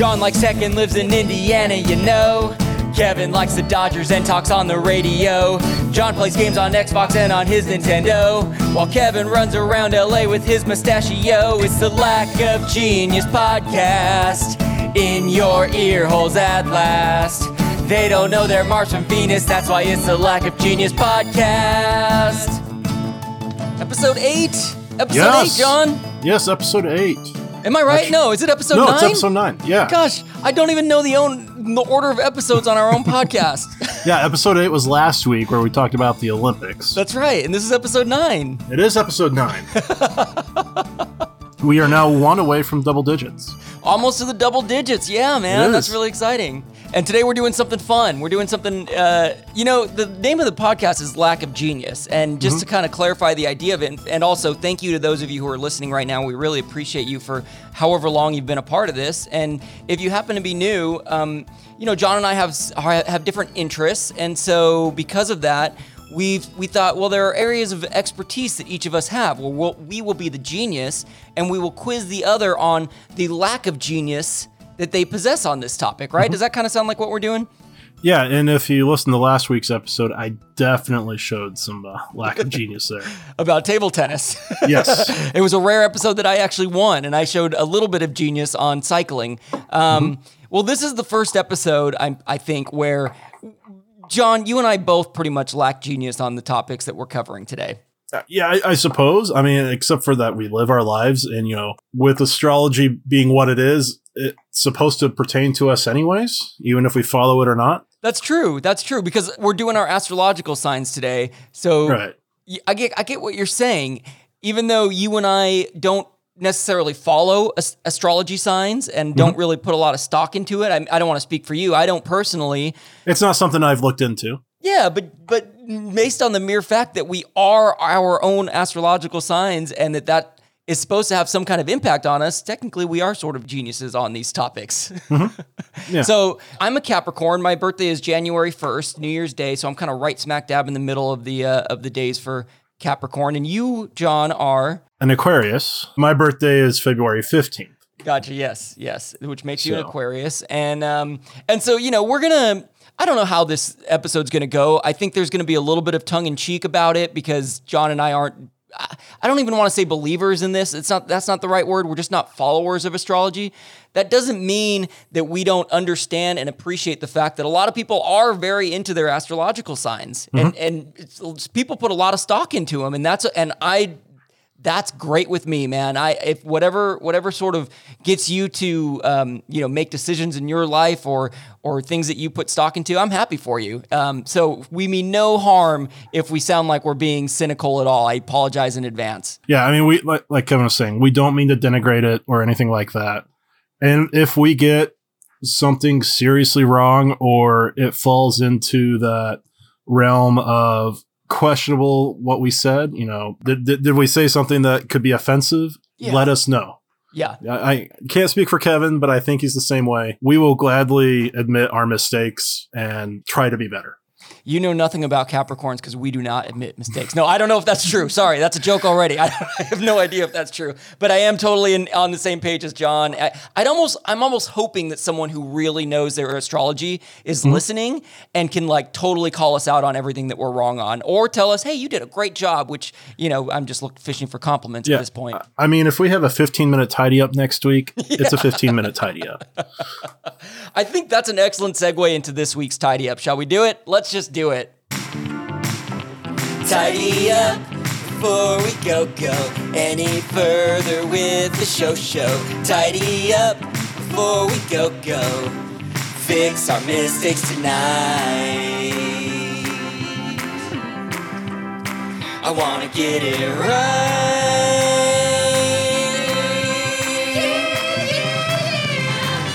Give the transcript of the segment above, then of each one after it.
John likes tech and lives in Indiana, you know. Kevin likes the Dodgers and talks on the radio. John plays games on Xbox and on his Nintendo. While Kevin runs around LA with his mustachio. It's the Lack of Genius podcast in your ear holes at last. They don't know they're Mars from Venus, that's why it's the Lack of Genius podcast. Episode 8. Episode Yes. 8, John. Yes, episode eight. Am I right? Actu- no, is it episode no, 9? it's episode nine. Yeah. Gosh, I don't even know the own the order of episodes on our own podcast. Yeah, episode eight was last week where we talked about the Olympics. That's right, and this is episode nine. It is episode nine. we are now one away from double digits. Almost to the double digits. Yeah, man, that's really exciting. And today we're doing something fun. We're doing something. Uh, you know, the name of the podcast is Lack of Genius, and just to kind of clarify the idea of it, and, and also thank you to those of you who are listening right now. We really appreciate you for however long you've been a part of this. And if you happen to be new, um, you know, John and I have have different interests, and so because of that. We've we thought well there are areas of expertise that each of us have. Well, we'll we will be the genius, and we will quiz the other on the lack of genius that they possess on this topic. Right? Does that kind of sound like what we're doing? Yeah, and if you listen to last week's episode, I definitely showed some uh, lack of genius there. About table tennis. Yes. it was a rare episode that I actually won, and I showed a little bit of genius on cycling. Um, Well, this is the first episode I, I think where John, you and I both pretty much lack genius on the topics that we're covering today. Uh, yeah, I, I suppose. I mean, except for that we live our lives, and you know, with astrology being what it is, it's supposed to pertain to us anyways, even if we follow it or not. That's true. That's true because we're doing our astrological signs today. So Right. I get I get what you're saying. Even though you and I don't necessarily follow as- astrology signs and mm-hmm. don't really put a lot of stock into it, I, I don't want to speak for you. I don't personally. It's not something I've looked into. Yeah, but but based on the mere fact that we are our own astrological signs and that that is supposed to have some kind of impact on us, technically we are sort of geniuses on these topics. Yeah. So I'm a Capricorn. My birthday is January 1st, New Year's Day. So I'm kind of right smack dab in the middle of the uh, of the days for Capricorn. And you, John, are An Aquarius. My birthday is February 15th. Gotcha. Yes. Yes. Which makes you an Aquarius, and um, and so you know we're gonna. I don't know how this episode's gonna go. I think there's gonna be a little bit of tongue in cheek about it because John and I aren't. I- don't even want to say believers in this. It's not. That's not the right word. We're just not followers of astrology. That doesn't mean that we don't understand and appreciate the fact that a lot of people are very into their astrological signs, and mm-hmm. and it's, people put a lot of stock into them, and that's and I that's great with me, man. I if whatever whatever sort of gets you to um, you know make decisions in your life or or things that you put stock into, I'm happy for you. Um, so we mean no harm if we sound like we're being cynical at all. I apologize in advance. Yeah, I mean, we like, like Kevin was saying, we don't mean to denigrate it or anything like that. And if we get something seriously wrong or it falls into that realm of questionable what we said, you know, did, did, did we say something that could be offensive? Yeah. Let us know. Yeah, I, I can't speak for Kevin, but I think he's the same way. We will gladly admit our mistakes and try to be better. You know nothing about Capricorns because we do not admit mistakes. No, I don't know if that's true. Sorry, that's a joke already. I, I have no idea if that's true, but I am totally in, on the same page as John. I, I'd almost, I'm almost hoping that someone who really knows their astrology is mm-hmm. listening and can like totally call us out on everything that we're wrong on, or tell us, "Hey, you did a great job." Which you know, I'm just look, fishing for compliments at this point. I mean, if we have a 15 minute tidy up next week, it's a 15 minute tidy up. I think that's an excellent segue into this week's tidy up. Shall we do it? Let's just do it. Tidy up before we go go any further with the show show. Tidy up before we go go. Fix our mistakes tonight. I wanna get it right.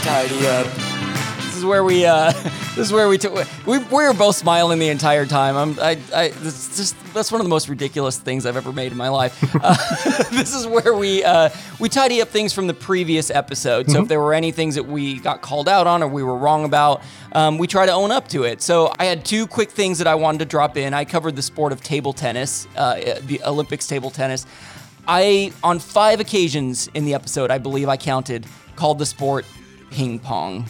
Tidy up. This is where we uh this is where we took we, we were both smiling the entire time. I'm i i it's just that's one of the most ridiculous things i've ever made in my life. Uh, this is where we uh we tidy up things from the previous episode. So if there were any things that we got called out on or we were wrong about um, we try to own up to it. So i had two quick things that i wanted to drop in. I covered the sport of table tennis uh, the olympics table tennis. I, on five occasions in the episode, I believe I counted, called the sport ping pong.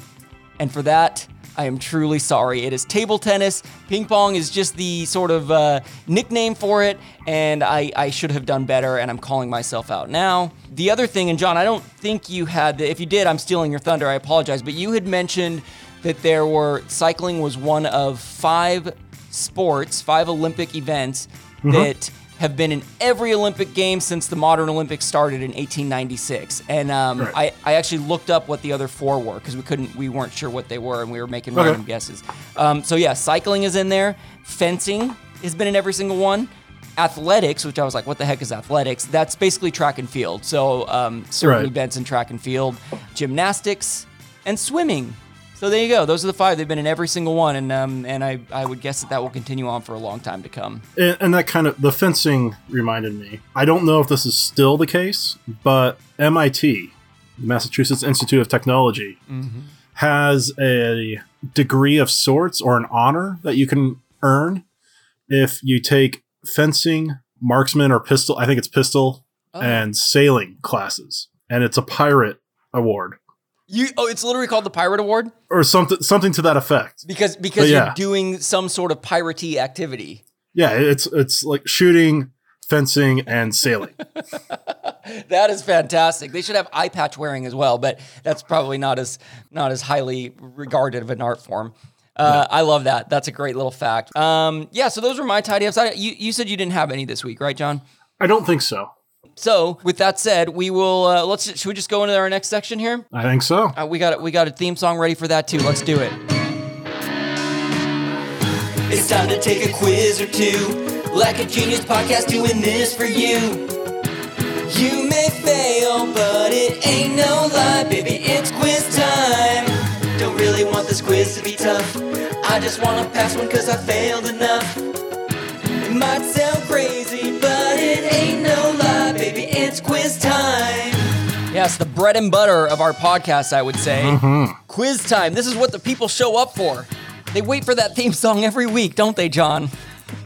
And for that, I am truly sorry. It is table tennis. Ping pong is just the sort of uh, nickname for it, and I, I should have done better, and I'm calling myself out now. The other thing, and John, I don't think you had, if you did, I'm stealing your thunder, I apologize, but you had mentioned that there were, cycling was one of five sports, five Olympic events that have been in every Olympic game since the modern Olympics started in 1896. And um, Right. I, I actually looked up what the other four were because we couldn't, we weren't sure what they were, and we were making Okay. random guesses. Um, so yeah, cycling is in there. Fencing has been in every single one. Athletics, which I was like, what the heck is athletics? That's basically track and field. So um, certain Right. events in track and field, gymnastics, and swimming. So there you go. Those are the five. They've been in every single one, and um, and I, I would guess that that will continue on for a long time to come. And, and that kind of the fencing reminded me. I don't know if this is still the case, but MIT, Massachusetts Institute of Technology, has a degree of sorts or an honor that you can earn if you take fencing, marksman, or pistol. I think it's pistol Oh. and sailing classes, and it's a pirate award You oh, it's literally called the Pirate Award or something something to that effect. because because But you're doing some sort of piratey activity. Yeah, it's it's like shooting, fencing, and sailing. That is fantastic. They should have eye patch wearing as well, but that's probably not as not as highly regarded of an art form. Uh, I love that. That's a great little fact. Um, yeah, so those were my tidy ups. I, you, you said you didn't have any this week, right, John? I don't think so. So with that said, we will. Uh, let's. Should we just go into our next section here? I think so. Uh, we got we got a theme song ready for that too. Let's do it. It's time to take a quiz or two. Like a genius podcast doing this for you. You may fail, but it ain't no lie, baby. It's quiz time. Don't really want this quiz to be tough. I just wanna pass one cause I failed enough. It might sound crazy, but Yes, the bread and butter of our podcast, I would say. Mm-hmm. Quiz time. This is what the people show up for. They wait for that theme song every week, don't they, John?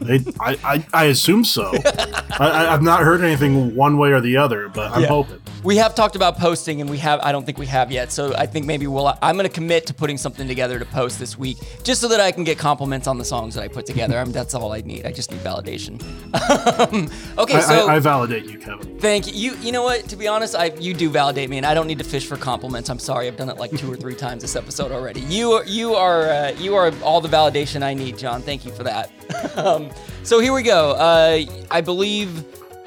They, I, I, I assume so. I, I've not heard anything one way or the other, but I'm Yeah. hoping. We have talked about posting, and we have. I don't think we have yet. So I think maybe we'll. I'm going to commit to putting something together to post this week, just so that I can get compliments on the songs that I put together. I mean, that's all I need. I just need validation. okay, I, so I, I validate you, Kevin. Thank you. You you know what? To be honest, I you do validate me, and I don't need to fish for compliments. I'm sorry, I've done it like two or three times this episode already. You are you are uh, you are all the validation I need, John. Thank you for that. um, so here we go. Uh, I believe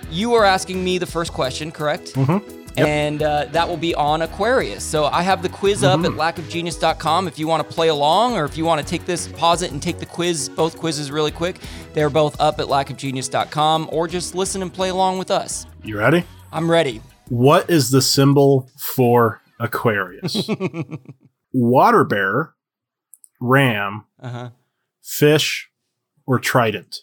you are asking me the first question, correct? Mm-hmm. Yep. And uh, that will be on Aquarius. So I have the quiz up at lackofgenius.com if you want to play along or if you want to take this, pause it, and take the quiz, both quizzes really quick. They're both up at lackofgenius.com or just listen and play along with us. You ready? I'm ready. What is the symbol for Aquarius? Water bear, ram, Uh-huh. fish, or trident?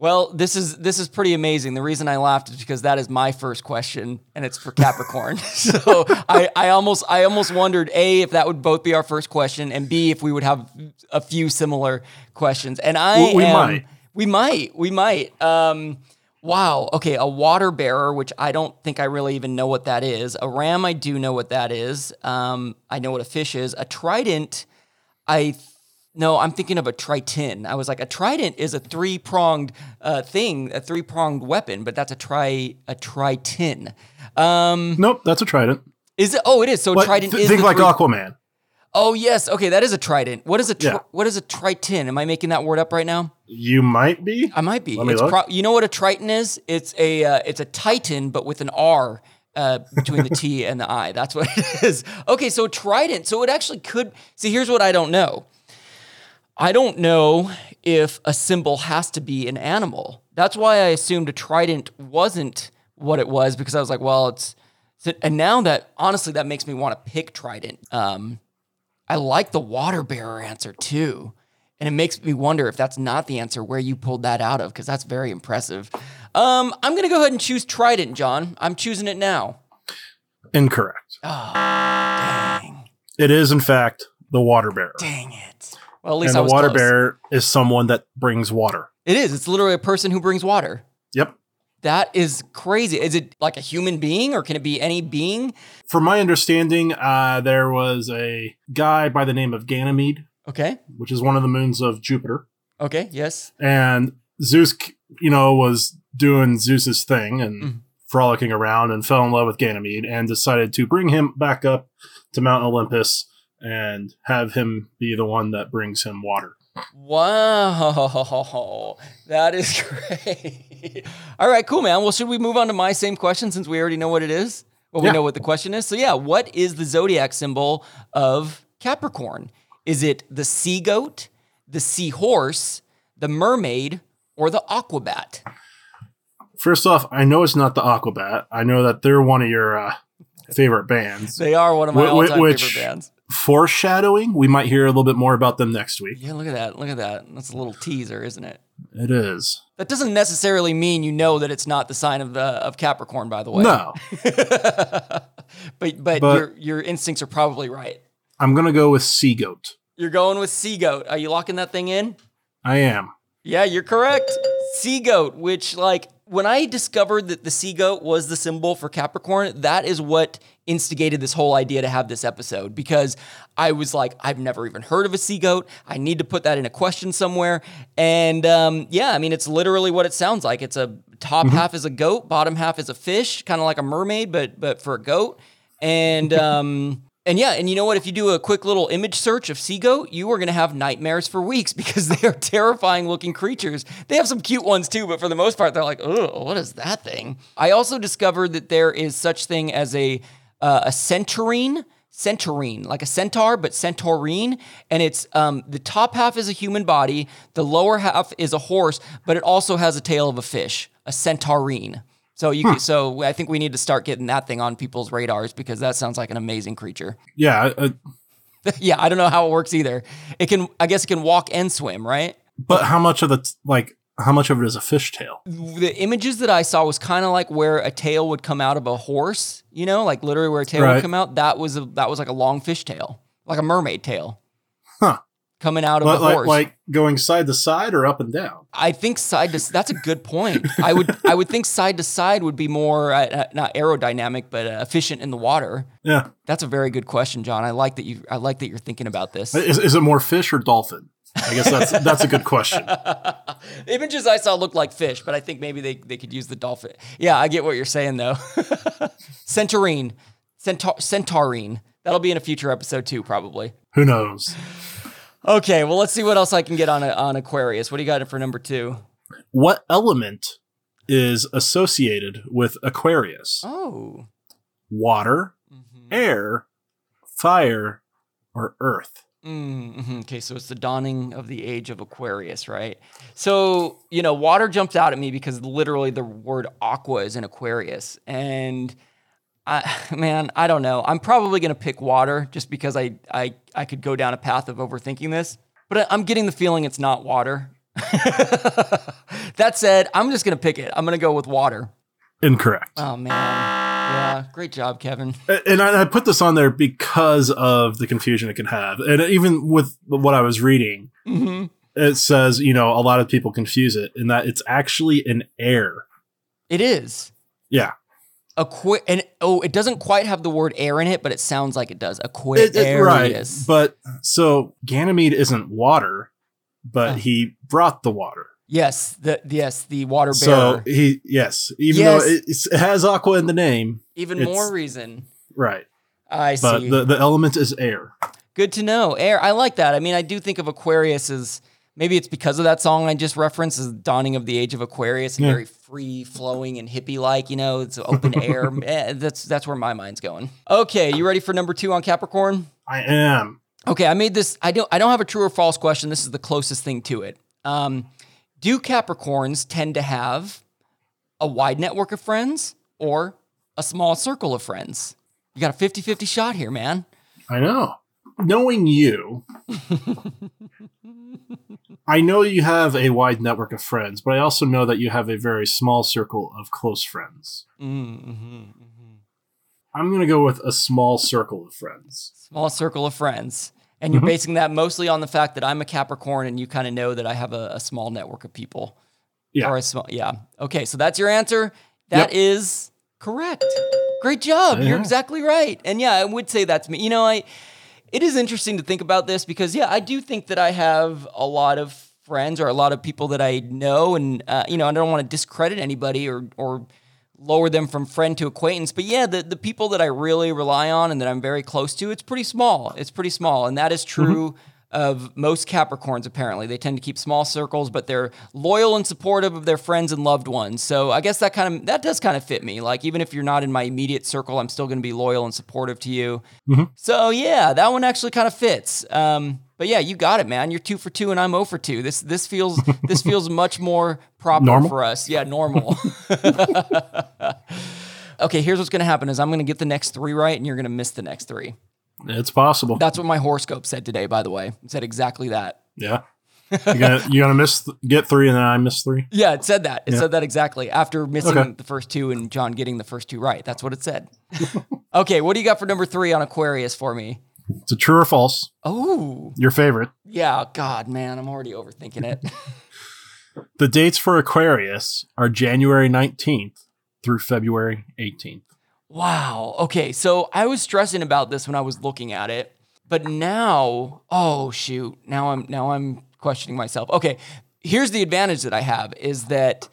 Well, this is this is pretty amazing. The reason I laughed is because that is my first question, and it's for Capricorn. so I, I almost I almost wondered a if that would both be our first question, and b if we would have a few similar questions. And I Well, we am- might. we might we might. Um, wow. Okay, a water bearer, which I don't think I really even know what that is. A ram, I do know what that is. Um, I know what a fish is. A trident, I no, I'm thinking of a triton. I was like, a trident is a three pronged uh, thing, a three pronged weapon, but that's a tri a triton. Um, Nope, that's a trident. is it? Oh, it is. So But trident th- is think like three- Aquaman. Oh yes, okay, that is a trident. What is a tri- Yeah. what is a triton? Am I making that word up right now? You might be. I might be. Let me It's look. pro- you know what a triton is? It's a uh, it's a titan, but with an R uh, between the T and the I. That's what it is. Okay, so trident. So it actually could. See, here's what I don't know. I don't know if a symbol has to be an animal. That's why I assumed a trident wasn't what it was because I was like, well, it's. And now that honestly, that makes me want to pick trident. Um, I like the water bearer answer too. And it makes me wonder if that's not the answer where you pulled that out of, because that's very impressive. Um, I'm going to go ahead and choose Trident, John. I'm choosing it now. Incorrect. Dang. It is, in fact, the water bearer. Dang it. Well, at least And I the was water close. bearer is someone that brings water. It is. It's literally a person who brings water. Yep. That is crazy. Is it like a human being or can it be any being? From my understanding, uh, there was a guy by the name of Ganymede, Okay. which is one of the moons of Jupiter. Okay. Yes. And Zeus, you know, was doing Zeus's thing and Mhm. frolicking around and fell in love with Ganymede and decided to bring him back up to Mount Olympus and have him be the one that brings him water. Wow. That is great. All right, cool, man. Well, should we move on to my same question since we already know what it is? Well, we Yeah. know what the question is. So, yeah, what is the zodiac symbol of Capricorn? Is it the sea goat, the seahorse, the mermaid, or the aquabat? First off, I know it's not the Aquabat. I know that they're one of your uh, favorite bands. They are one of my all-time which- favorite bands. Foreshadowing, we might hear a little bit more about them next week. Yeah, look at that. Look at that. That's a little teaser, isn't it? It is. That doesn't necessarily mean you know that it's not the sign of the of Capricorn, by the way. No, but, but But- your your instincts are probably right. I'm going to go with Sea Goat. You're going with sea goat. Are you locking that thing in? I am. Yeah, you're correct. Sea goat, which like when I discovered that the sea goat was the symbol for Capricorn, that is what instigated this whole idea to have this episode because I was like, I've never even heard of a sea goat. I need to put that in a question somewhere. And um, yeah, I mean, it's literally what it sounds like. It's a top half is a goat, bottom half is a fish, kind of like a mermaid, but but for a goat. And um, and yeah, and you know what? If you do a quick little image search of sea goat, you are going to have nightmares for weeks because they are terrifying looking creatures. They have some cute ones too, but for the most part, they're like, oh, what is that thing? I also discovered that there is such thing as a uh, a centaurine. Centaurine, like a centaur, but centaurine, and it's um, the top half is a human body, the lower half is a horse, but it also has a tail of a fish, a centaurine. So you, could, so I think we need to start getting that thing on people's radars because that sounds like an amazing creature. Yeah, uh, yeah, I don't know how it works either. It can, I guess, it can walk and swim, right? but how much of the t- like how much of it is a fishtail? The images that I saw was kind of like where a tail would come out of a horse, you know, like literally where a tail would come out. That was a, that was like a long fish tail, like a mermaid tail, Huh. Coming out of But a like, horse. like going side to side or up and down? I think side to that's a good point. I would I would think side to side would be more uh, uh, not aerodynamic but uh, efficient in the water. Yeah. That's a very good question, John. I like that you I like that you're thinking about this. Is, is it more fish or dolphin? I guess that's that's a good question. The images I saw looked like fish, but I think maybe they, they could use the dolphin. Yeah, I get what you're saying though. Centaurine, Centaur, Centaurine. That'll be in a future episode too, probably. Who knows? Okay, well let's see what else I can get on a, on Aquarius. What do you got for number two? What element is associated with Aquarius? Oh, Water, Mhm. air, fire, or earth? Mm-hmm. Okay, so it's the dawning of the age of Aquarius, right? So, you know, water jumps out at me because literally the word aqua is in Aquarius. And I, man, I don't know. I'm probably going to pick water just because I, I, I could go down a path of overthinking this, but I, I'm getting the feeling it's not water. that said, I'm just going to pick it. I'm going to go with water. Incorrect. Oh, man. Yeah, great job, Kevin. and I, I put this on there because of the confusion it can have. And even with what I was reading, hmm it says, you know, a lot of people confuse it in that it's actually an air. It is. Yeah. Aqu- and oh, it doesn't quite have the word air in it, but it sounds like it does. It- it- right. Aquarius. But so Ganymede isn't water, but Oh. he brought the water. yes, the yes, the water So he, yes, even Yes. though it, it has aqua in the name, Even more reason. right. I But see. the, the element is air. Good to know. Air. I like that. I mean, I do think of Aquarius as maybe it's because of that song I just referenced as dawning of the age of Aquarius and Yeah. very free flowing and hippie like, you know, it's open air. Eh, that's that's where my mind's going. Okay, you ready for number 2 on Capricorn? I am. Okay, I made this. I don't. I don't have a true or false question. This is the closest thing to it. Um, do Capricorns tend to have a wide network of friends or a small circle of friends? You got a 50-50 shot here, man. I know. Knowing you, I know you have a wide network of friends, but I also know that you have a very small circle of close friends. Mm-hmm, mm-hmm. I'm going to go with a small circle of friends. Small circle of friends, and you're Mhm. basing that mostly on the fact that I'm a Capricorn, and you kind of know that I have a, a small network of people. Yeah. Or a small. Yeah. Okay. So that's your answer. That is correct. Great job. You're exactly right. And yeah, I would say that's me. You know, I. It is interesting to think about this because yeah, I do think that I have a lot of friends or a lot of people that I know, and uh, you know, I don't want to discredit anybody or or lower them from friend to acquaintance. But yeah, the, the people that I really rely on and that I'm very close to, it's pretty small. It's pretty small. And that is true of most Capricorns, apparently. They tend to keep small circles, but they're loyal and supportive of their friends and loved ones. So I guess that kind of that does kind of fit me. Like even if you're not in my immediate circle, I'm still gonna be loyal and supportive to you. So yeah, that one actually kind of fits. Um, but yeah, you got it, man. You're two for two, and I'm 0 for two. This this feels this feels much more proper Normal? for us. Yeah, normal. okay, here's what's gonna happen: is I'm gonna get the next three right, and you're gonna miss the next three. It's possible. That's what my horoscope said today, by the way. It said exactly that. yeah. You're gonna, you're gonna miss th- get three and then I miss three. Yeah, it said that. It Yeah. said that exactly after missing Okay. the first two and John getting the first two right. That's what it said. okay, what do you got for number three on Aquarius for me? It's a true or false. Oh, Your favorite. yeah. God, man, I'm already overthinking it. The dates for Aquarius are January 19th through February 18th. Wow. Okay. So I was stressing about this when I was looking at it, but now, oh shoot, now I'm now I'm questioning myself. Okay. Here's the advantage that I have is that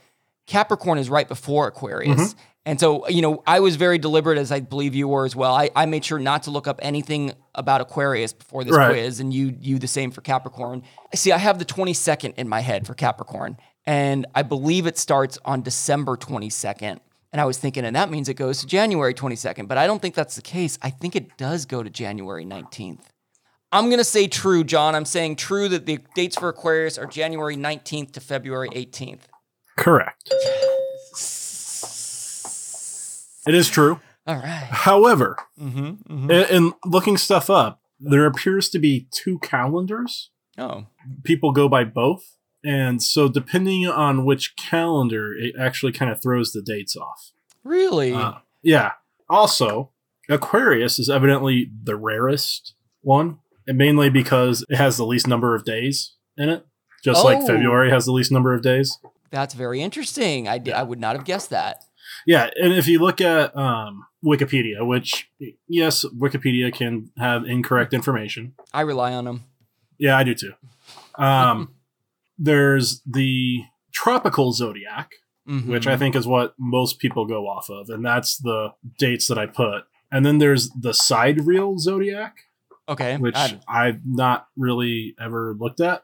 Capricorn is right before Aquarius. Mm-hmm. And so, you know, I was very deliberate, as I believe you were as well. I, I made sure not to look up anything about Aquarius before this Right. quiz, and you you the same for Capricorn. See, I have the 22nd in my head for Capricorn, and I believe it starts on December 22nd. And I was thinking, and that means it goes to January 22nd, but I don't think that's the case. I think it does go to January 19th. I'm going to say true, John. I'm saying true that the dates for Aquarius are January 19th to February 18th. Correct. It is true. All right. However, Mm-hmm, in, in looking stuff up, there appears to be two calendars. Oh, People go by both. And so, depending on which calendar, it actually kind of throws the dates off. Really? Uh, yeah. Also, Aquarius is evidently the rarest one, and mainly because it has the least number of days in it, just Oh. like February has the least number of days. That's very interesting. I, I would not have guessed that. Yeah, and if you look at um, Wikipedia, which yes, Wikipedia can have incorrect information. I rely on them. Yeah, I do too. Um, there's the tropical zodiac, Mm-hmm. which I think is what most people go off of, and that's the dates that I put. And then there's the side sidereal zodiac, okay. which I- I've not really ever looked at.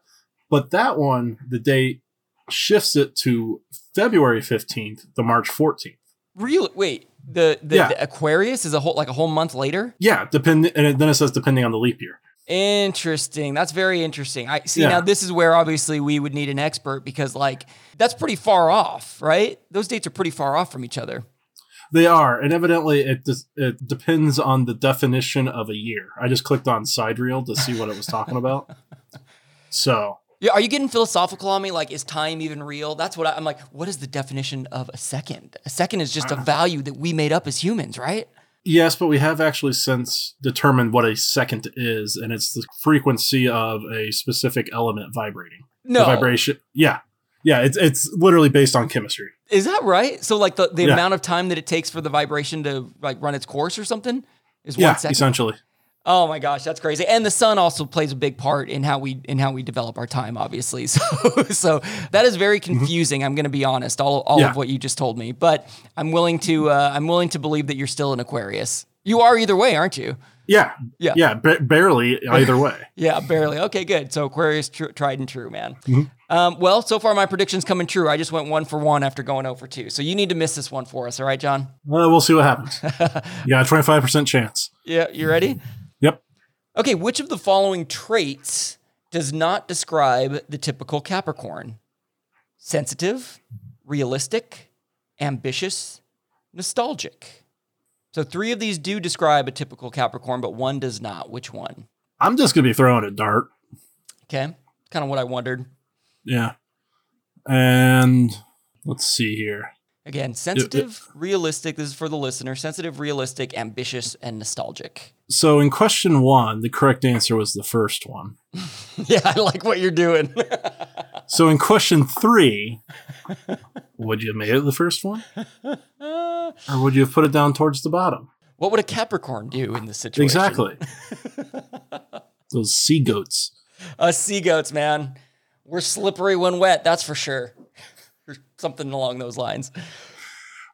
But that one, the date shifts it to February 15th to March 14th. really? Wait. The the, Yeah. the Aquarius is a whole like a whole month later. Yeah, depend and then it says depending on the leap year. Interesting. That's very interesting. I see Yeah. now this is where obviously we would need an expert because like that's pretty far off, right? Those dates are pretty far off from each other. They are, and evidently it des- it depends on the definition of a year. I just clicked on sidereal to see what it was talking about. So Yeah, are you getting philosophical on me? Like, is time even real? That's what I, I'm like. What is the definition of a second? A second is just a ah. value that we made up as humans, right? Yes, but we have actually since determined what a second is, and it's the frequency of a specific element vibrating. No, The vibration. Yeah, yeah. It's it's literally based on chemistry. is that right? So, like the, the Yeah. amount of time that it takes for the vibration to like run its course or something is Yeah, one second. essentially. Oh my gosh, that's crazy. And the sun also plays a big part in how we in how we develop our time, obviously. So so that is very confusing. I'm going to be honest, all, all Mm-hmm. Yeah. of what you just told me. But I'm willing to uh, I'm willing to believe that you're still an Aquarius. You are either way, aren't you? Yeah, Yeah. yeah. ba- barely either way. Yeah, barely. Okay, good. So Aquarius, tr- tried and true, man. Mm-hmm. Um, well, so far my prediction's coming true. I just went one for one after going over two. So you need to miss this one for us, all right, John? Well, we'll see what happens. you got a twenty five percent chance. Yeah, you ready? Okay, which of the following traits does not describe the typical Capricorn? Sensitive, realistic, ambitious, nostalgic. So three of these do describe a typical Capricorn, but one does not. Which one? I'm just gonna be throwing a dart. Okay, kind of what I wondered. Yeah. And let's see here. Again, sensitive, realistic. This is for the listener. Sensitive, realistic, ambitious, and nostalgic. So in question one, the correct answer was the first one. yeah, I like what you're doing. So in question three, would you have made it the first one, or would you have put it down towards the bottom? What would a Capricorn do in this situation? Exactly. Those sea goats. Us sea goats, man. We're slippery when wet, that's for sure. or something along those lines.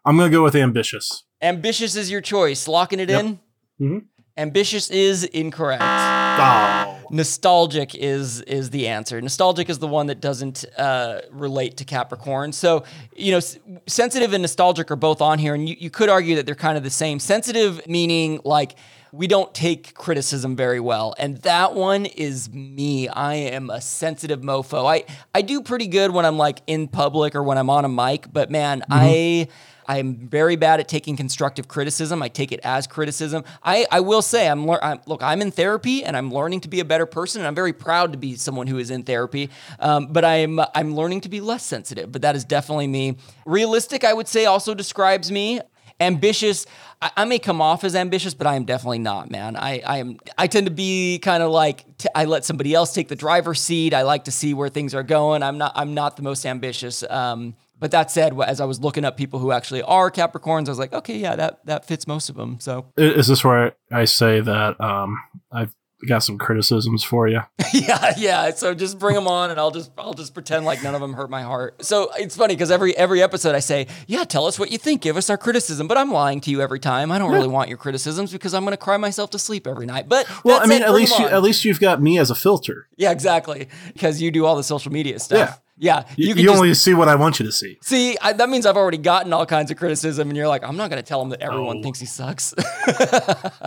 I'm gonna go with ambitious. Ambitious is your choice. Locking it Yep. in? Mhm. Ambitious is incorrect. Oh, Nostalgic is is the answer. Nostalgic is the one that doesn't uh, relate to Capricorn. So you know, s- sensitive and nostalgic are both on here, and you, you could argue that they're kind of the same. Sensitive meaning like we don't take criticism very well, and that one is me. I am a sensitive mofo. I I do pretty good when I'm like in public or when I'm on a mic, but man, I. I'm very bad at taking constructive criticism. I take it as criticism. I, I will say I'm, lear- I'm look I'm in therapy and I'm learning to be a better person and I'm very proud to be someone who is in therapy. Um, but I'm I'm learning to be less sensitive. But that is definitely me. Realistic, I would say, also describes me. Ambitious, I, I may come off as ambitious, but I am definitely not, man. I, I am I tend to be kind of like t- I let somebody else take the driver's seat. I like to see where things are going. I'm not I'm not the most ambitious. Um, but that said, as I was looking up people who actually are Capricorns, I was like, okay, yeah, that that fits most of them. So is this where I say that um, I've got some criticisms for you? yeah, yeah. So just bring them on, and I'll just I'll just pretend like none of them hurt my heart. So it's funny because every every episode I say, yeah, tell us what you think, give us our criticism. But I'm lying to you every time. I don't really want your criticisms because I'm going to cry myself to sleep every night. But Well, I mean, said, at least you, at least you've got me as a filter. yeah, exactly. Because you do all the social media stuff. Yeah, You, can you just- only see what I want you to see. See, I, that means I've already gotten all kinds of criticism, and you're like, I'm not going to tell him that everyone Oh. thinks he sucks.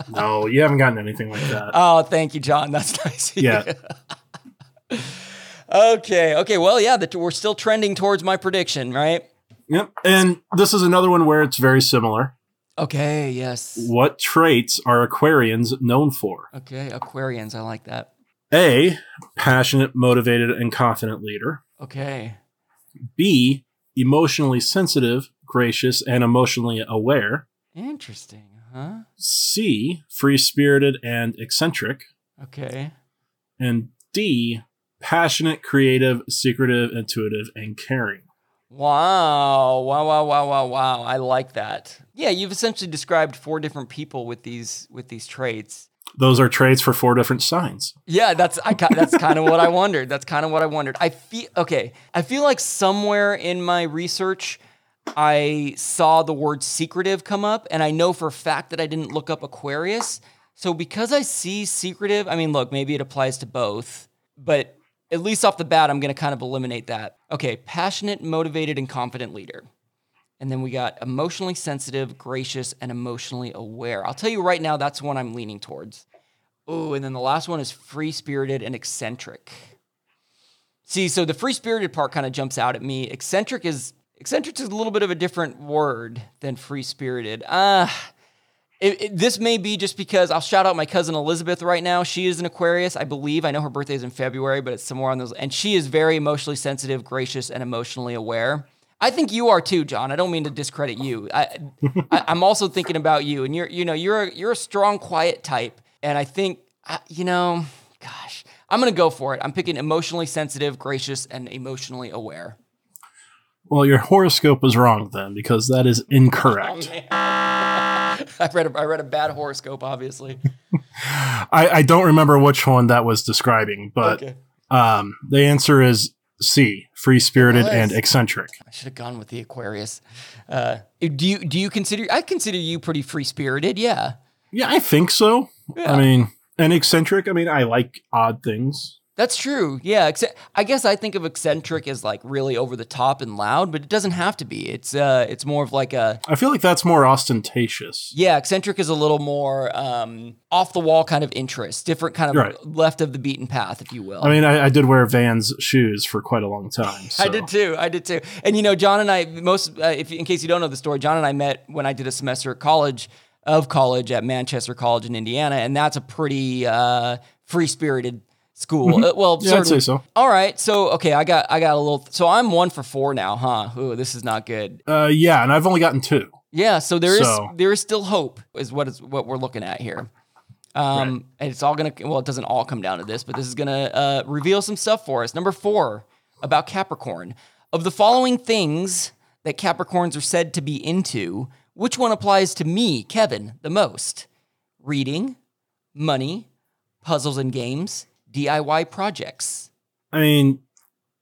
No, you haven't gotten anything like that. oh, thank you, John. That's nice. you. yeah. Okay. Okay. Well, yeah, the, we're still trending towards my prediction, right? Yep. And this is another one where it's very similar. Okay. Yes. What traits are Aquarians known for? Okay. Aquarians. I like that. A. Passionate, motivated, and confident leader. Okay. B. Emotionally sensitive, gracious, and emotionally aware. Interesting. Huh? C. Free spirited and eccentric. Okay. And D. Passionate, creative, secretive, intuitive, and caring. Wow. Wow. Wow. Wow. Wow. Wow. I like that. Yeah, you've essentially described four different people with these with these traits. Those are traits for four different signs. Yeah, that's I that's kind of what I wondered. That's kind of what I wondered. I feel okay. I feel like somewhere in my research I saw the word secretive come up and I know for a fact that I didn't look up Aquarius. So because I see secretive, I mean, look, maybe it applies to both, but at least off the bat I'm going to kind of eliminate that. Okay, passionate, motivated and confident leader. And then we got emotionally sensitive, gracious, and emotionally aware. I'll tell you right now, that's one I'm leaning towards. Oh, and then the last one is free spirited and eccentric. See, so the free spirited part kind of jumps out at me. Eccentric is eccentric is a little bit of a different word than free spirited. Ah. it- this may be just because I'll shout out my cousin Elizabeth right now. She is an Aquarius, I believe. I know her birthday is in February, but it's somewhere on those. And she is very emotionally sensitive, gracious, and emotionally aware. I think you are too, John. I don't mean to discredit you. I, I I'm also thinking about you, and you're you know you're a, you're a strong, quiet type, and I think you know, gosh, I'm gonna go for it. I'm picking emotionally sensitive, gracious, and emotionally aware. Well, your horoscope was wrong then because that is incorrect. I read a, I read a bad horoscope, obviously. I, I don't remember which one that was describing, but okay. um, the answer is C, free spirited and eccentric. I should have gone with the Aquarius. Uh, do you do you consider? I consider you pretty free spirited. Yeah, Yeah, I think so. Yeah. I mean, and eccentric, I mean, I like odd things. That's true. Yeah, except I guess I think of eccentric as like really over the top and loud, but it doesn't have to be. It's uh, it's more of like a I feel like that's more ostentatious. yeah. Eccentric is a little more um, off the wall kind of interest, different kind of Right. left of the beaten path, if you will. I mean, I, I did wear Vans shoes for quite a long time. I did too. I did too. And you know, John and I, most, uh, if in case you don't know the story, John and I met when I did a semester at college of college at Manchester College in Indiana, and that's a pretty uh, free spirited school. Uh, well, Mm-hmm. Yeah, I'd say so. All right, so okay, I got I got a little. So I'm one for four now, huh? Ooh, this is not good. Uh, yeah, and I've only gotten two. Yeah, so there is So- there is still hope, is what is what we're looking at here. Um, Right. and it's all gonna well, it doesn't all come down to this, but this is gonna uh, reveal some stuff for us. Number four, about Capricorn. Of the following things that Capricorns are said to be into, which one applies to me, Kevin, the most? Reading, money, puzzles and games, DIY projects. I mean,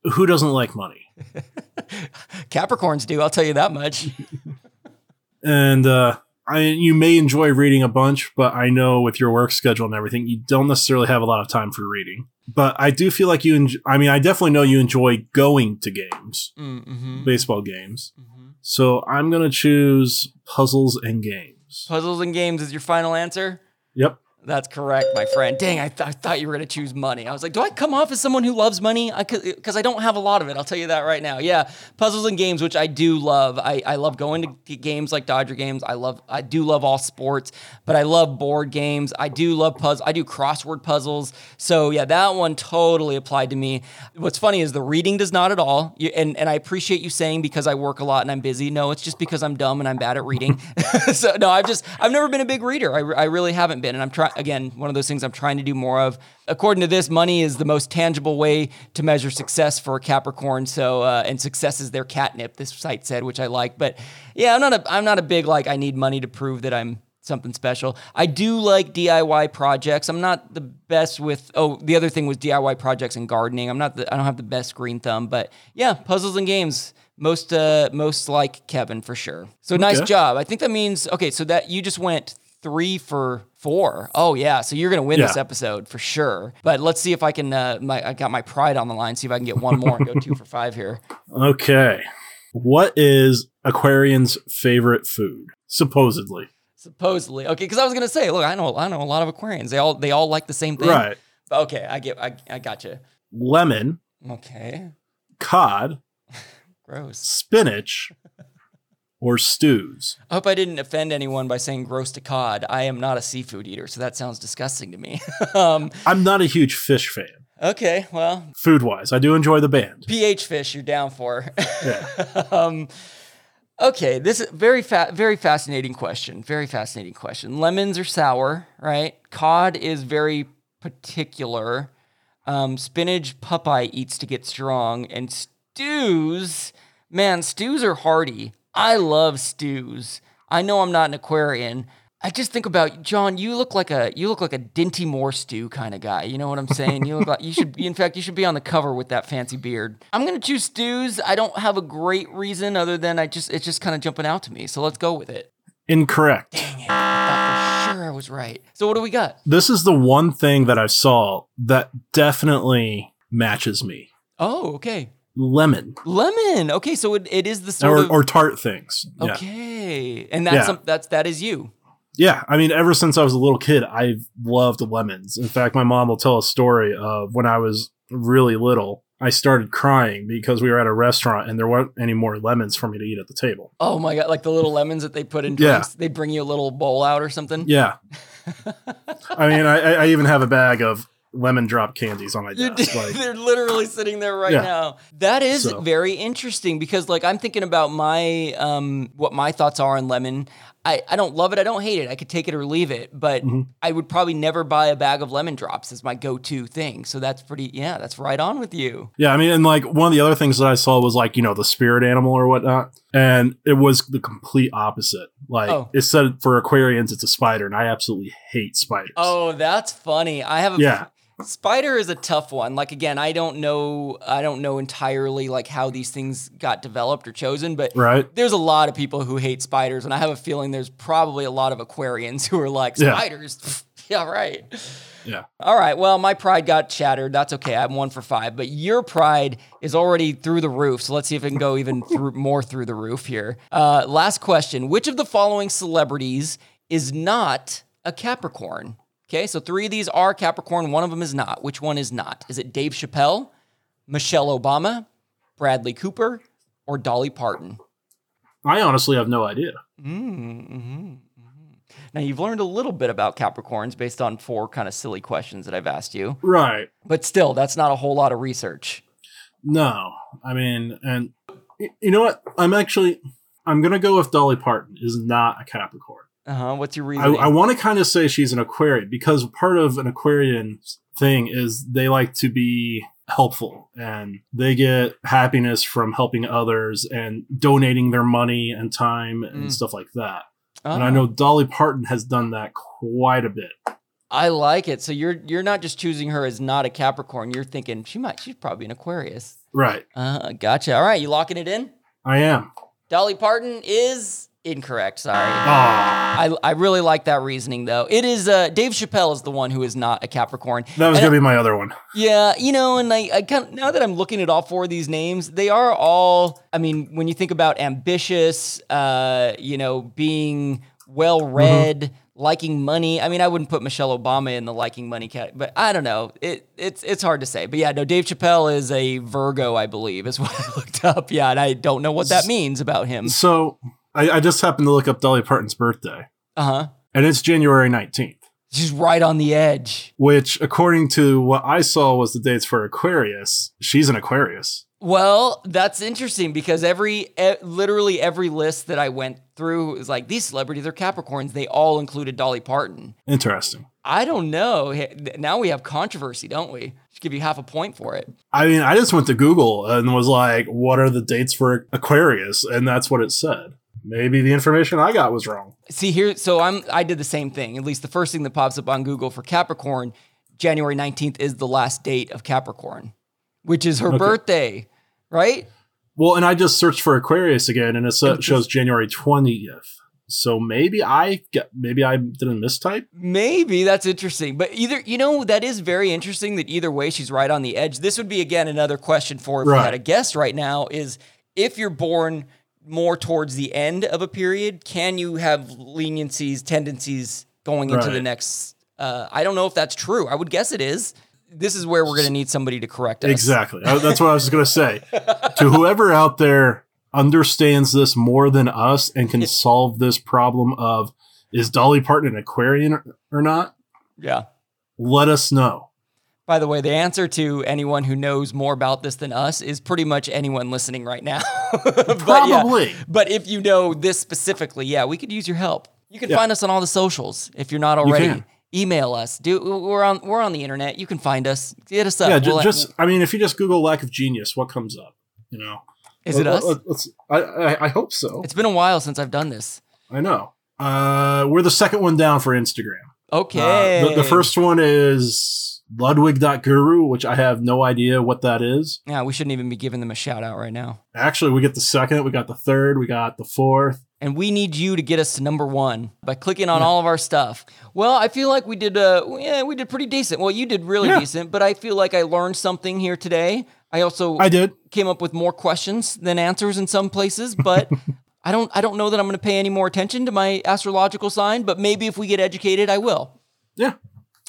who doesn't like money? Capricorns do, I'll tell you that much. And uh, I, you may enjoy reading a bunch, but I know with your work schedule and everything, you don't necessarily have a lot of time for reading. But I do feel like you. Enjoy, I mean, I definitely know you enjoy going to games, mm-hmm. baseball games. Mm-hmm. So I'm gonna choose puzzles and games. Puzzles and games is your final answer? Yep. That's correct, my friend. Dang, I, th- I thought you were going to choose money. I was like, do I come off as someone who loves money? I Because I, I, don't have a lot of it. I'll tell you that right now. Yeah, puzzles and games, which I do love. I, I love going to games like Dodger games. I love I do love all sports, but I love board games. I do love puzzles. I do crossword puzzles. So yeah, that one totally applied to me. What's funny is the reading does not at all. You, and and I appreciate you saying because I work a lot and I'm busy. No, it's just because I'm dumb and I'm bad at reading. so no, I've just I've never been a big reader. I, I really haven't been, and I'm trying again one of those things I'm trying to do more of. According to this, money is the most tangible way to measure success for a Capricorn. So, uh, and success is their catnip. This site said, which I like. But yeah, I'm not a I'm not a big like I need money to prove that I'm something special. I do like DIY projects. I'm not the best with oh the other thing was DIY projects and gardening. I'm not the I don't have the best green thumb, but yeah, puzzles and games most uh most like Kevin for sure. So okay. nice job. I think that means okay, so that you just went three for four. Oh yeah, so you're gonna win yeah. this episode for sure. But let's see if I can. Uh, my I got my pride on the line. See if I can get one more and go two for five here. Okay, what is Aquarian's favorite food? Supposedly. Supposedly, okay. Because I was gonna say, look, I know I know a lot of Aquarians. They all they all like the same thing. Right. But okay, I get I I got you. Lemon. Okay. Cod. Gross. Spinach or stews. I hope I didn't offend anyone by saying gross to cod. I am not a seafood eater, so that sounds disgusting to me. um, I'm not a huge fish fan. Okay, well, food wise, I do enjoy the band. PH fish, you're down for. Yeah. um, okay, this is very fa- very fascinating question. Very fascinating question. Lemons are sour, right? Cod is very particular. Um, spinach Popeye eats to get strong, and stews, man, stews are hearty. I love stews. I know I'm not an Aquarian. I just think about John. You look like a you look like a Dinty Moore stew kind of guy. You know what I'm saying? You look like you should. In fact, you should be on the cover with that fancy beard. I'm gonna choose stews. I don't have a great reason other than I just it's just kind of jumping out to me. So let's go with it. Incorrect. Dang it! I thought for sure I was right. So what do we got? This is the one thing that I saw that definitely matches me. Oh, okay lemon. Lemon. Okay, so it, it is the sort or, of or tart things. Okay, yeah. and that's yeah. some, that's that is you. Yeah, I mean, ever since I was a little kid, I've loved lemons. In fact, my mom will tell a story of when I was really little. I started crying because we were at a restaurant and there weren't any more lemons for me to eat at the table. Oh my god! Like the little lemons that they put in drinks. Yeah. They bring you a little bowl out or something. Yeah. I mean, I, I even have a bag of lemon drop candies on my desk. Like, they're literally sitting there right yeah. now. That is so. very interesting because like I'm thinking about my um what my thoughts are on lemon. I, I don't love it. I don't hate it. I could take it or leave it, but mm-hmm. I would probably never buy a bag of lemon drops as my go-to thing. So that's pretty, yeah, that's right on with you. Yeah, I mean, and like one of the other things that I saw was like you know the spirit animal or whatnot, and it was the complete opposite. Like oh. it said for Aquarians, it's a spider, and I absolutely hate spiders. Oh, that's funny. I have a yeah. Spider is a tough one. Like again, I don't know I don't know entirely like how these things got developed or chosen, but right. there's a lot of people who hate spiders and I have a feeling there's probably a lot of Aquarians who are like spiders. Yeah, yeah right. Yeah. All right. Well, my pride got shattered. That's okay. I'm one for five. But your pride is already through the roof. So let's see if it can go even through, more through the roof here. Uh, last question: Which of the following celebrities is not a Capricorn? Okay, so three of these are Capricorn, one of them is not. Which one is not? Is it Dave Chappelle, Michelle Obama, Bradley Cooper, or Dolly Parton? I honestly have no idea. Mm-hmm, mm-hmm. Now, you've learned a little bit about Capricorns based on four kind of silly questions that I've asked you. Right. But still, that's not a whole lot of research. No. I mean, and you know what? I'm actually, I'm going to go with Dolly Parton is not a Capricorn. Uh huh. What's your reason? I, I want to kind of say she's an Aquarian because part of an Aquarian thing is they like to be helpful and they get happiness from helping others and donating their money and time and Mm. stuff like that. And I Oh, know Dolly Parton has done that quite a bit. I like it. So you're you're not just choosing her as not a Capricorn. You're thinking she might she's probably an Aquarius. Right. Uh, gotcha. All right, you locking it in? I am. Dolly Parton is incorrect. Sorry. Ah, I, I really like that reasoning though. It is uh, Dave Chappelle is the one who is not a Capricorn. that was And going to be my other one. Yeah, you know, and I, I kind of, now that I'm looking at all four of these names, they are all. I mean, when you think about ambitious, uh, you know, being well read, liking money. I mean, I wouldn't put Michelle Obama in the liking money category, but I don't know. It it's it's hard to say. But yeah, no, Dave Chappelle is a Virgo, I believe, is what I looked up. Yeah, and I don't know what that means about him. So I, I just happened to look up Dolly Parton's birthday, Uh huh. and it's January 19th, She's right on the edge. which, according to what I saw, was the dates for Aquarius. She's an Aquarius. Well, that's interesting because every e- literally every list that I went through is like these celebrities are Capricorns. They all included Dolly Parton. Interesting. I don't know. Now we have controversy, don't we? Should give you half a point for it. I mean, I just went to Google and was like, what are the dates for Aquarius? And that's what it said. Maybe the information I got was wrong. See here, so I'm I did the same thing. At least the first thing that pops up on Google for Capricorn, January 19th is the last date of Capricorn, which is her Okay. birthday, right? Well, and I just searched for Aquarius again, and it shows January 20th. So maybe I get, maybe I didn't mistype. Maybe that's interesting. But either, you know, that is very interesting that either way she's right on the edge. This would be, again, another question for if we Right. had a guest right now is if you're born more towards the end of a period, can you have leniencies, tendencies going into the next? Uh, I don't know if that's true. I would guess it is. This is where we're going to need somebody to correct us. Exactly. Uh, That's what I was going to say. to whoever out there understands this more than us and can solve this problem of is Dolly Parton an Aquarian or not, Yeah. let us know. By the way, the answer to anyone who knows more about this than us is pretty much anyone listening right now. But yeah. Probably. But if you know this specifically, yeah, we could use your help. You can Yeah. find us on all the socials if you're not already. can. Email us. Do we're on we're on the internet. You can find us. Hit us up. Yeah, We'll- just I mean, if you just Google lack of genius, what comes up? You know, is it us? let- let's- I, I, I hope so. It's been a while since I've done this. I know. Uh, we're the second one down for Instagram. Uh, Okay. the, the first one is Ludwig.guru, which I have no idea what that is. Yeah, we shouldn't even be giving them a shout out right now. Actually, we get the second, we got the third, we got the fourth. And we need you to get us to number one by clicking on all of our stuff. Well, I feel like we did. Uh, yeah, we did pretty decent. Well, you did really Yeah. decent, but I feel like I learned something here today. I also I did. came up with more questions than answers in some places, but I don't I don't know that I'm going to pay any more attention to my astrological sign, but maybe if we get educated, I will. Yeah.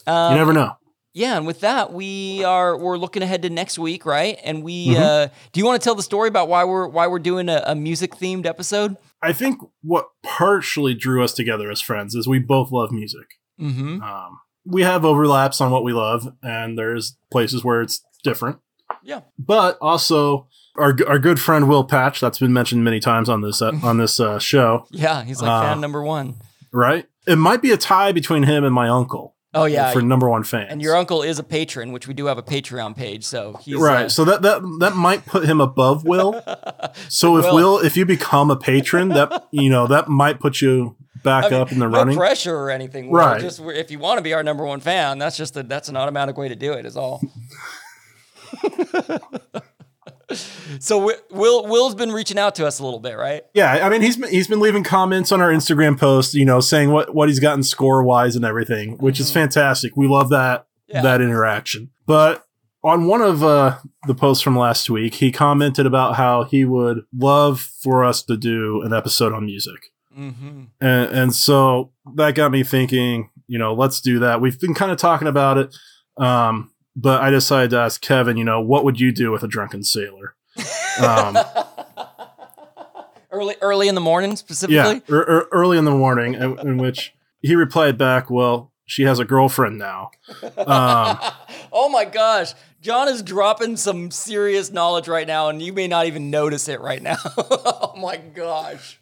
Um, you never know. Yeah, and with that, we are we're looking ahead to next week, right? And we Mm-hmm. uh, do you want to tell the story about why we're why we're doing a, a music themed episode? I think what partially drew us together as friends is we both love music. Mm-hmm. Um, we have overlaps on what we love, and there's places where it's different. Yeah. But also, our, our good friend Will Patch, that's been mentioned many times on this uh, on this uh, show, Yeah, he's like Uh, fan number one. right? It might be a tie between him and my uncle Oh yeah, for number one fans. and your uncle is a patron, which we do have a Patreon page. So he's right. uh, so that, that that might put him above Will. So if Will. Will, if you become a patron, that you know that might put you back I mean, up in the no running. pressure or anything. Will. Right. Just if you want to be our number one fan, that's just a, that's an automatic way to do it. Is all. so Will Will's been reaching out to us a little bit, right? Yeah, I mean he's been, he's been leaving comments on our Instagram posts, you know, saying what what he's gotten score wise and everything, which is Mhm. fantastic. We love that Yeah. that interaction. But on one of uh, the posts from last week, he commented about how he would love for us to do an episode on music, Mm-hmm. and and so that got me thinking. You know, let's do that. We've been kind of talking about it, um, but I decided to ask Kevin. You know, what would you do with a drunken sailor? Um, early early in the morning, Yeah, specifically. er, er, early in the morning, in, in which he replied back, "Well, she has a girlfriend now." Um, oh my gosh. John is dropping some serious knowledge right now, and you may not even notice it right now. oh my gosh.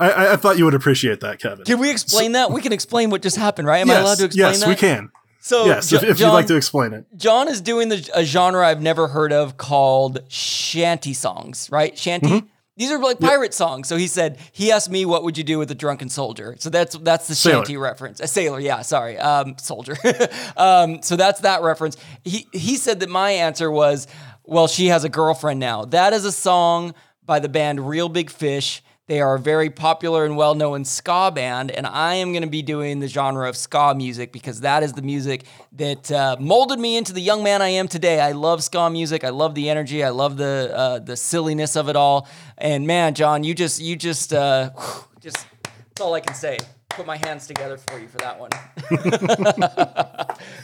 I, I, thought you would appreciate that, Kevin. Can we explain that? We can explain what just happened, right? Am I allowed to explain yes, that? we can. So yes, Jo- if, if you'd like to explain it. John is doing the, a genre I've never heard of called shanty songs, right? Shanty. Mm-hmm. These are like pirate songs. So he said he asked me, "What would you do with a drunken soldier?" So that's that's the Sailor. shanty reference. A sailor, yeah. Sorry, um, soldier. um, so that's that reference. He he said that my answer was, "Well, she has a girlfriend now." That is a song by the band Reel Big Fish. They are a very popular and well known ska band, and I am going to be doing the genre of ska music because that is the music that uh, molded me into the young man I am today. I love ska music. I love the energy. I love the uh, the silliness of it all. And man, John, you just you just uh, just that's all I can say. Put my hands together for you for that one.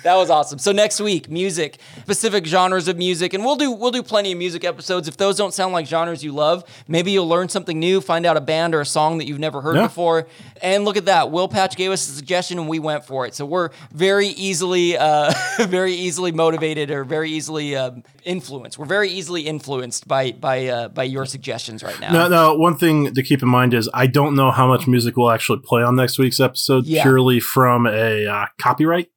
that was awesome. So next week, music, specific genres of music, and we'll do we'll do plenty of music episodes. If those don't sound like genres you love, maybe you'll learn something new, find out a band or a song that you've never heard Yeah. before. And look at that, Will Patch gave us a suggestion, and we went for it. So we're very easily, uh, very easily motivated or very easily um, influenced. We're very easily influenced by by uh, by your suggestions right now. Now, now, one thing to keep in mind is I don't know how much music we'll actually play on next week's episode, Yeah. purely from a uh, copyright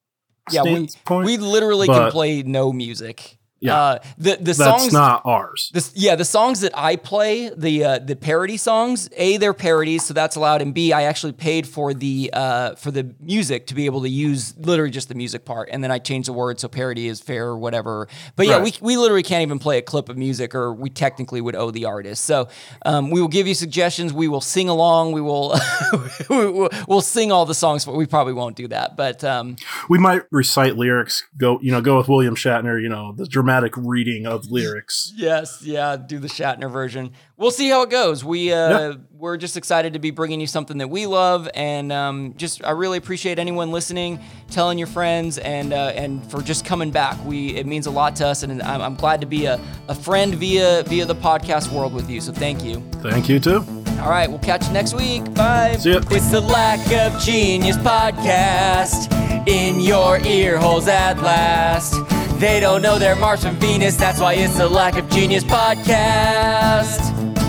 yeah, we, standpoint. we literally can play no music. Yeah. uh, the the That's songs not ours. This, yeah, the songs that I play, the uh, the parody songs, a they're parodies, so that's allowed, and b I actually paid for the uh, for the music to be able to use literally just the music part, and then I change the words so parody is fair or whatever. But yeah, Right. we, we literally can't even play a clip of music, or we technically would owe the artist. So um, we will give you suggestions. We will sing along. We will we will sing all the songs, but we probably won't do that. But um, We might recite lyrics. Go, you know, go with William Shatner. You know, the dramatic reading of lyrics. Yes, yeah, do the Shatner version. We'll see how it goes. We uh, Yeah. we're just excited to be bringing you something that we love, and um, just I really appreciate anyone listening, telling your friends, and uh, and for just coming back. We it means a lot to us, and I'm, I'm glad to be a, a friend via via the podcast world with you. So thank you. Thank you too. All right, we'll catch you next week. Bye. See ya. It's the Lack of Genius podcast in your ear holes at last. They don't know they're Mars from Venus, that's why it's the Lack of Genius podcast.